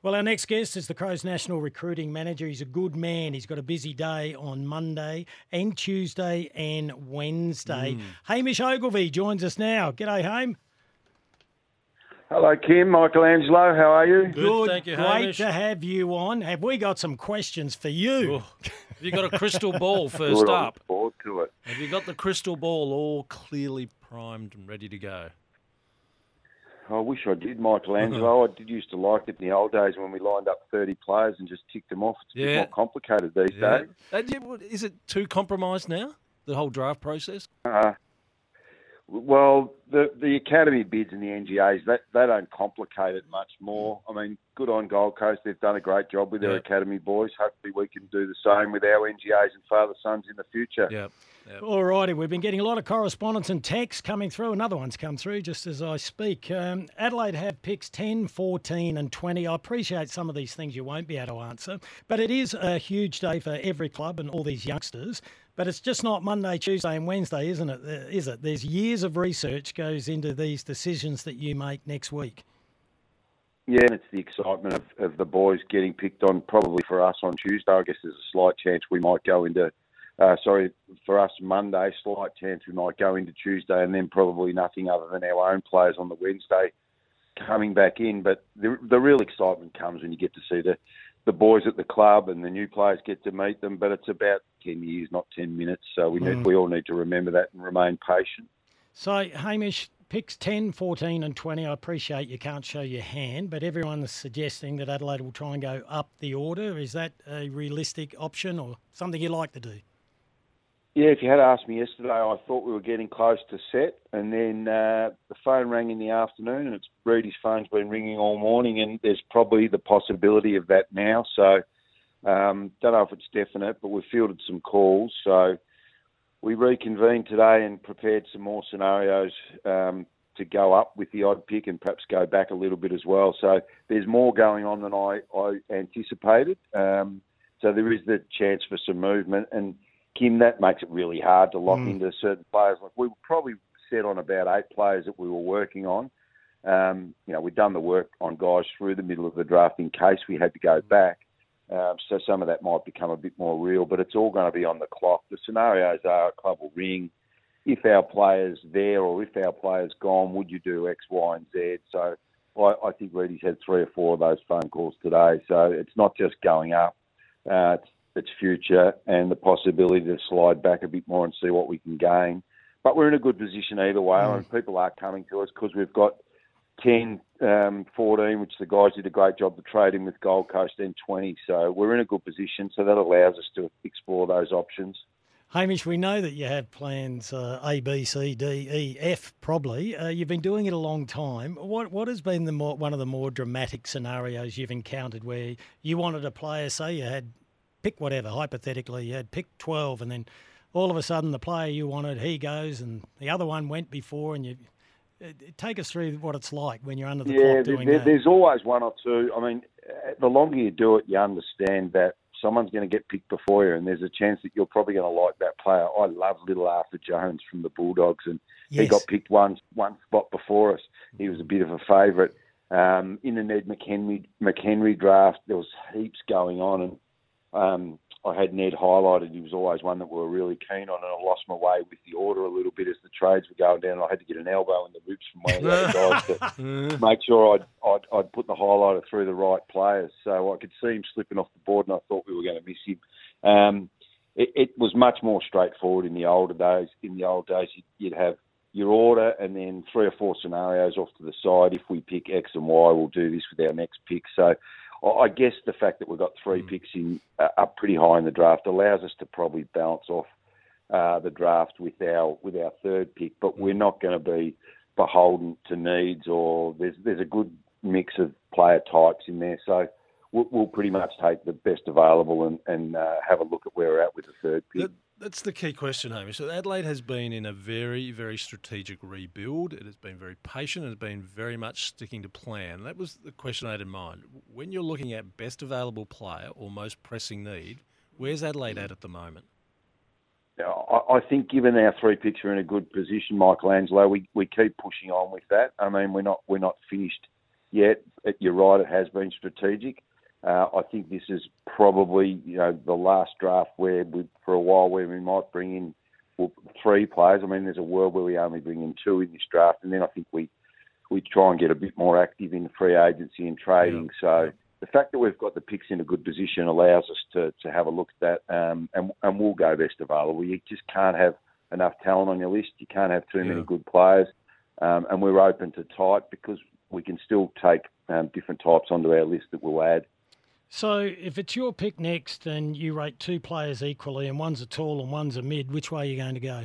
Well, our next guest is the Crows National Recruiting Manager. He's a good man. He's got a busy day on Monday and Tuesday and Wednesday. Mm. Hamish Ogilvie joins us now. G'day, Hame. Hello, Kim, Michelangelo. How are you? Good, thank you, great Hamish. to have you on. Have we got some questions for you? Oh, have you got a crystal ball Good, first I up? look forward to it. Have you got the crystal ball all clearly primed and ready to go? I wish I did, Michelangelo. I did used to like it in the old days when we lined up 30 players and just ticked them off. It's a bit more complicated these Yeah. days. Yeah, Is it too compromised now? The whole draft process? Uh, well, the the academy bids and the NGAs that they don't complicate it much more. I mean, good on Gold Coast; they've done a great job with their Yeah. academy boys. Hopefully, we can do the same with our NGAs and father sons in the future. Yeah. Yep. All righty, we've been getting a lot of correspondence and texts coming through. Another one's come through just as I speak. Um, Adelaide have picks 10, 14, and 20. I appreciate some of these things you won't be able to answer, but it is a huge day for every club and all these youngsters. But it's just not Monday, Tuesday, and Wednesday, isn't it? Uh, it? There's years of research goes into these decisions that you make next week. Yeah, and it's the excitement of, of the boys getting picked on. Probably for us on Tuesday, I guess there's a slight chance we might go into. Uh, sorry, for us Monday, slight chance we might go into Tuesday, and then probably nothing other than our own players on the Wednesday coming back in. But the the real excitement comes when you get to see the the boys at the club and the new players get to meet them. But it's about ten years, not ten minutes. So we need, we all need to remember that and remain patient. So, Hamish, picks 10, 14, and 20. I appreciate you can't show your hand, but everyone is suggesting that Adelaide will try and go up the order. Is that a realistic option or something you like to do? Yeah, if you had asked me yesterday, I thought we were getting close to set, and then uh, the phone rang in the afternoon, and it's Reidy's phone's been ringing all morning, and there's probably the possibility of that now. So, um, don't know if it's definite, but we've fielded some calls. So, we reconvened today and prepared some more scenarios um, to go up with the odd pick and perhaps go back a little bit as well. So, there's more going on than I, I anticipated. Um, so, there is the chance for some movement and. Kim, that makes it really hard to lock into certain players. Like we were probably set on about eight players that we were working on. Um, you know, we'd done the work on guys through the middle of the draft in case we had to go back. Um, so some of that might become a bit more real, but it's all going to be on the clock. The scenarios are a club will ring. If our players there or if our player's gone, would you do X, Y, and Z? So I, I think Reidy's had three or four of those phone calls today. So it's not just going up. Uh, it's its future and the possibility to slide back a bit more and see what we can gain. But we're in a good position either way, and people are coming to us because we've got 10, um, 14, which the guys did a great job of trading with Gold Coast, and 20. So we're in a good position, so that allows us to explore those options. Hamish, we know that you have plans uh, A, B, C, D, E, F, probably. Uh, you've been doing it a long time. What what has been the more, one of the more dramatic scenarios you've encountered where you wanted a player, say you had pick whatever, hypothetically, you had picked 12 and then all of a sudden the player you wanted, he goes and the other one went before and you. Take us through what it's like when you're under the yeah, clock doing there- that. there's always one or two. I mean, uh, the longer you do it, you understand that someone's going to get picked before you, and there's a chance that you're probably going to like that player. I love little Arthur Jones from the Bulldogs, and he got picked one one spot before us. He was a bit of a favourite. Um, in the Ned McHenry McHenry draft, there was heaps going on, and um, I had Ned highlighted. He was always one that we were really keen on, and I lost my way with the order a little bit as the trades were going down. I had to get an elbow in the ribs from one of the other guys to make sure I'd, I'd, I'd put the highlighter through the right players. So I could see him slipping off the board, and I thought we were going to miss him. Um, it, it was much more straightforward in the older days. In the old days, you'd, you'd have your order and then three or four scenarios off to the side. If we pick X and Y, we'll do this with our next pick. So I I guess the fact that we've got three picks in uh, up pretty high in the draft allows us to probably balance off uh, the draft with our with our third pick, but we're not going to be beholden to needs or there's there's a good mix of player types in there. So we'll, we'll pretty much take the best available and, and uh, have a look at where we're at with the third pick. That, that's the key question, Hamish. So Adelaide has been in a very, very strategic rebuild. It has been very patient. It has been very much sticking to plan. That was the question I had in mind. When you're looking at best available player or most pressing need, where's Adelaide at at the moment? I think given our three picks are in a good position, Michelangelo, we, we keep pushing on with that. I mean, we're not we're not finished yet. You're right; it has been strategic. Uh, I think this is probably you know the last draft where we, for a while where we might bring in well, three players. I mean, there's a world where we only bring in two in this draft, and then I think we we try and get a bit more active in free agency and trading. Yeah. So the fact that we've got the picks in a good position allows us to, to have a look at that, um, and, and we'll go best available. You just can't have enough talent on your list. You can't have too yeah. many good players, um, and we're open to tight because we can still take um, different types onto our list that we'll add. So, if it's your pick next and you rate two players equally, and one's a tall and one's a mid, which way are you going to go?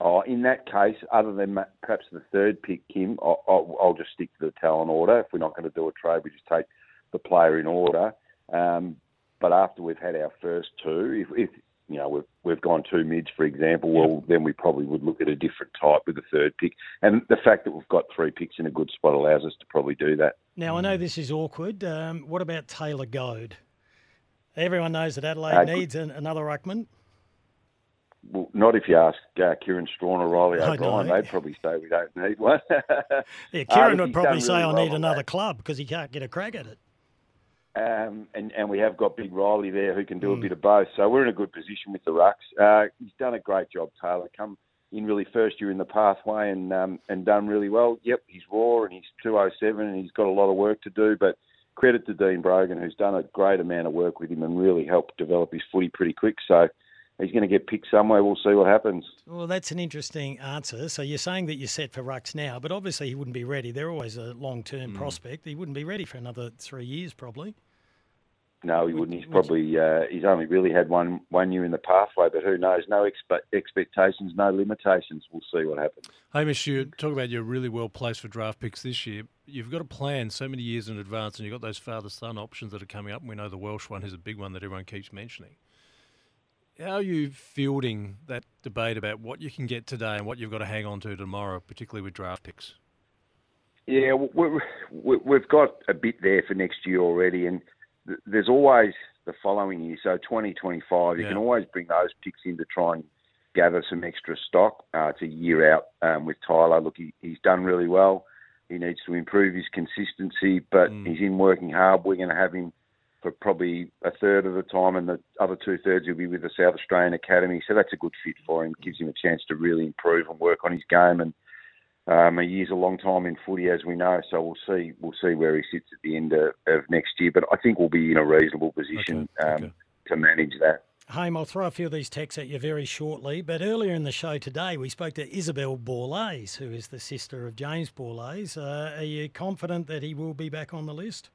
Oh, in that case, other than perhaps the third pick, Kim, I'll, I'll just stick to the talent order. If we're not going to do a trade, we just take the player in order. Um, but after we've had our first two, if, if you know we've we've gone two mids, for example, well then we probably would look at a different type with the third pick. And the fact that we've got three picks in a good spot allows us to probably do that. Now I know this is awkward. Um, what about Taylor Goad? Everyone knows that Adelaide uh, needs an, another ruckman. Well, not if you ask uh, Kieran Strachan or Riley O'Brien. They'd probably say we don't need one. yeah, Kieran uh, would probably say really I need another that. club because he can't get a crack at it. Um, and, and we have got Big Riley there who can do mm. a bit of both. So we're in a good position with the rucks. Uh, he's done a great job, Taylor. Come in really first year in the pathway and um, and done really well. Yep, he's raw and he's 207 and he's got a lot of work to do. But credit to Dean Brogan who's done a great amount of work with him and really helped develop his footy pretty quick. So he's going to get picked somewhere. We'll see what happens. Well, that's an interesting answer. So you're saying that you're set for Rucks now, but obviously he wouldn't be ready. They're always a long-term mm. prospect. He wouldn't be ready for another three years, probably. No, he wouldn't. He's probably uh, he's only really had one one year in the pathway, but who knows? No expe- expectations, no limitations. We'll see what happens. Hamish, you talk about you're really well placed for draft picks this year. You've got a plan so many years in advance, and you've got those father son options that are coming up. And we know the Welsh one is a big one that everyone keeps mentioning. How are you fielding that debate about what you can get today and what you've got to hang on to tomorrow, particularly with draft picks? Yeah, we've got a bit there for next year already, and there's always the following year. So 2025, you can always bring those picks in to try and gather some extra stock. Uh, it's a year out um, with Tyler. Look, he, he's done really well. He needs to improve his consistency, but mm. he's in working hard. We're going to have him for probably a third of the time, and the other two thirds he'll be with the South Australian Academy. So that's a good fit for him. Gives him a chance to really improve and work on his game and um, a year's a long time in footy, as we know. So we'll see. We'll see where he sits at the end of, of next year. But I think we'll be in a reasonable position okay, um, okay. to manage that. Haim, I'll throw a few of these texts at you very shortly. But earlier in the show today, we spoke to Isabel Borlase, who is the sister of James Borlase. Uh, are you confident that he will be back on the list?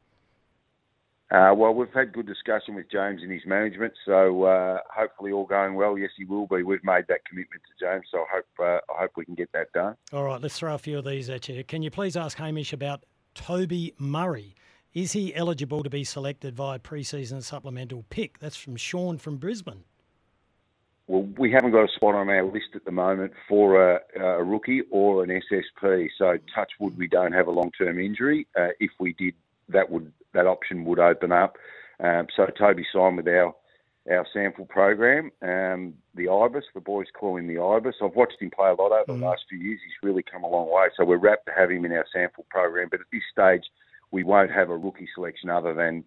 Uh, well, we've had good discussion with James and his management, so uh, hopefully all going well. Yes, he will be. We've made that commitment to James, so I hope uh, I hope we can get that done. All right, let's throw a few of these at you. Can you please ask Hamish about Toby Murray? Is he eligible to be selected via pre-season supplemental pick? That's from Sean from Brisbane. Well, we haven't got a spot on our list at the moment for a, a rookie or an SSP. So, touch wood, we don't have a long-term injury. Uh, if we did, that would that option would open up. Um, so Toby signed with our our SANFL program, um, the Ibis. The boys call him the Ibis. I've watched him play a lot over mm. the last few years. He's really come a long way. So we're rapt to have him in our SANFL program. But at this stage, we won't have a rookie selection other than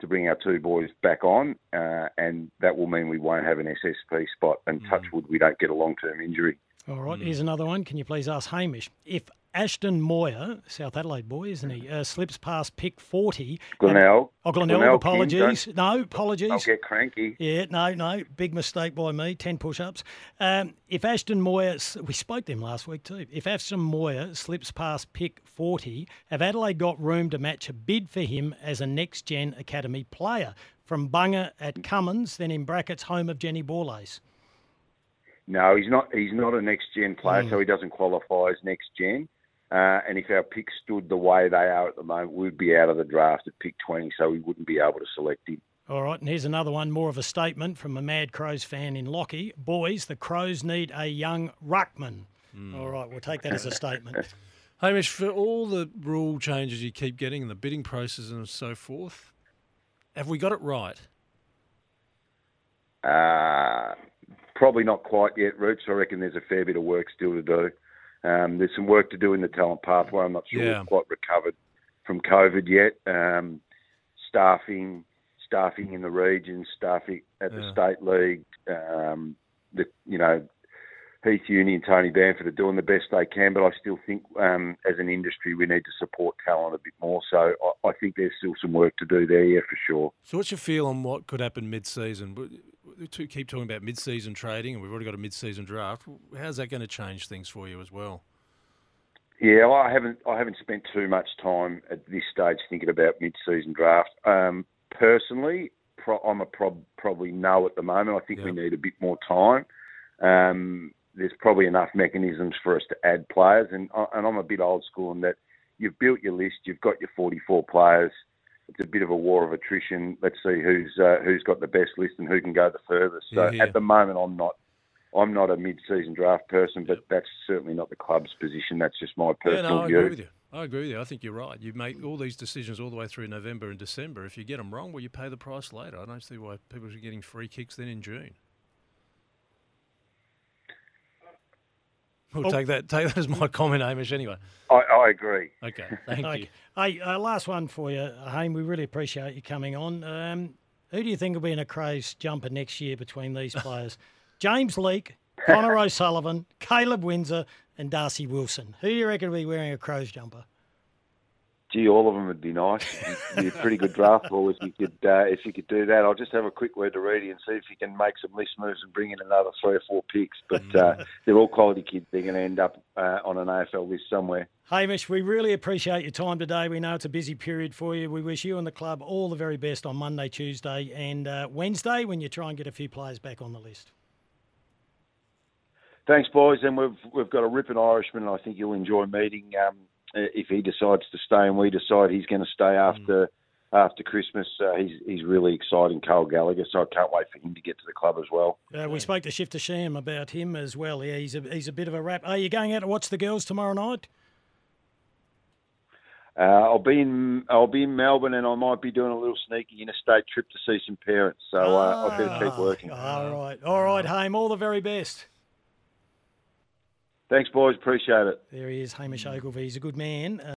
to bring our two boys back on, uh, and that will mean we won't have an SSP spot. And mm. touch wood, we don't get a long term injury. All right, mm. here's another one. Can you please ask Hamish if Ashton Moir, South Adelaide boy, isn't he? Uh, slips past pick 40. Glenelg. Oh, Glenelg, Glenelg apologies. No, apologies. I'll get cranky. Yeah, no, no. Big mistake by me. 10 push ups. Um, if Ashton Moir, we spoke to him last week too. If Ashton Moir slips past pick 40, have Adelaide got room to match a bid for him as a next gen academy player? From Bunga at Cummins, then in brackets, home of Jenny Borlase. No, he's not. He's not a next gen player, mm. so he doesn't qualify as next gen. Uh, and if our picks stood the way they are at the moment, we'd be out of the draft at pick 20, so we wouldn't be able to select him. All right, and here's another one, more of a statement from a Mad Crows fan in Lockie. Boys, the Crows need a young ruckman. Mm. All right, we'll take that as a statement. Hamish, for all the rule changes you keep getting and the bidding process and so forth, have we got it right? Uh, probably not quite yet, Roots. I reckon there's a fair bit of work still to do. Um, there's some work to do in the talent pathway. I'm not sure yeah. we've quite recovered from COVID yet. Um, staffing, staffing in the region, staffing at the yeah. state league. Um, the you know Heath Uni and Tony Bamford are doing the best they can, but I still think um, as an industry we need to support talent a bit more. So I, I, think there's still some work to do there, yeah, for sure. So what's your feel on what could happen mid-season? We keep talking about mid-season trading, and we've already got a mid-season draft. How's that going to change things for you as well? Yeah, I haven't I haven't spent too much time at this stage thinking about mid-season draft. Um, personally, pro- I'm a prob- probably no at the moment. I think we need a bit more time. Um, there's probably enough mechanisms for us to add players. And, uh, and I'm a bit old school in that you've built your list, you've got your 44 players. It's a bit of a war of attrition. Let's see who's uh, who's got the best list and who can go the furthest. So yeah, yeah. at the moment, I'm not I'm not a mid-season draft person, but that's certainly not the club's position. That's just my personal yeah, no, I view. Agree with you. I agree with you. I think you're right. You make all these decisions all the way through November and December. If you get them wrong, well, you pay the price later. I don't see why people are getting free kicks then in June. We'll oh. take that. Take that as my comment, Hamish. Anyway, I, I agree. Okay, thank okay. you. Hey, uh, last one for you, Haim. We really appreciate you coming on. Um, who do you think will be in a Crows jumper next year between these players? James Leake, Connor O'Sullivan, Caleb Windsor, and Darcy Wilson. Who do you reckon will be wearing a Crows jumper? Gee, all of them would be nice. You'd be a pretty good draft ball if you could uh, if you could do that. I'll just have a quick word to Reidy and see if he can make some list moves and bring in another three or four picks. But uh, mm. they're all quality kids. They're going to end up uh, on an AFL list somewhere. Hamish, we really appreciate your time today. We know it's a busy period for you. We wish you and the club all the very best on Monday, Tuesday, and uh, Wednesday when you try and get a few players back on the list. Thanks, boys, and we've we've got a ripping Irishman. I think you'll enjoy meeting. Um, uh, if he decides to stay and we decide he's going to stay after mm. after Christmas, uh, he's he's really exciting, Carl Gallagher. So I can't wait for him to get to the club as well. Uh, we spoke to Shifter Sham about him as well. Yeah, he's a he's a bit of a rap. Are you going out to watch the girls tomorrow night? Uh, I'll be in I'll be in Melbourne, and I might be doing a little sneaky interstate trip to see some parents. So uh, I better keep ah, working. All right, all right, Haim. All the very best. Thanks, boys. Appreciate it. There he is, Hamish Ogilvie. He's a good man. Uh,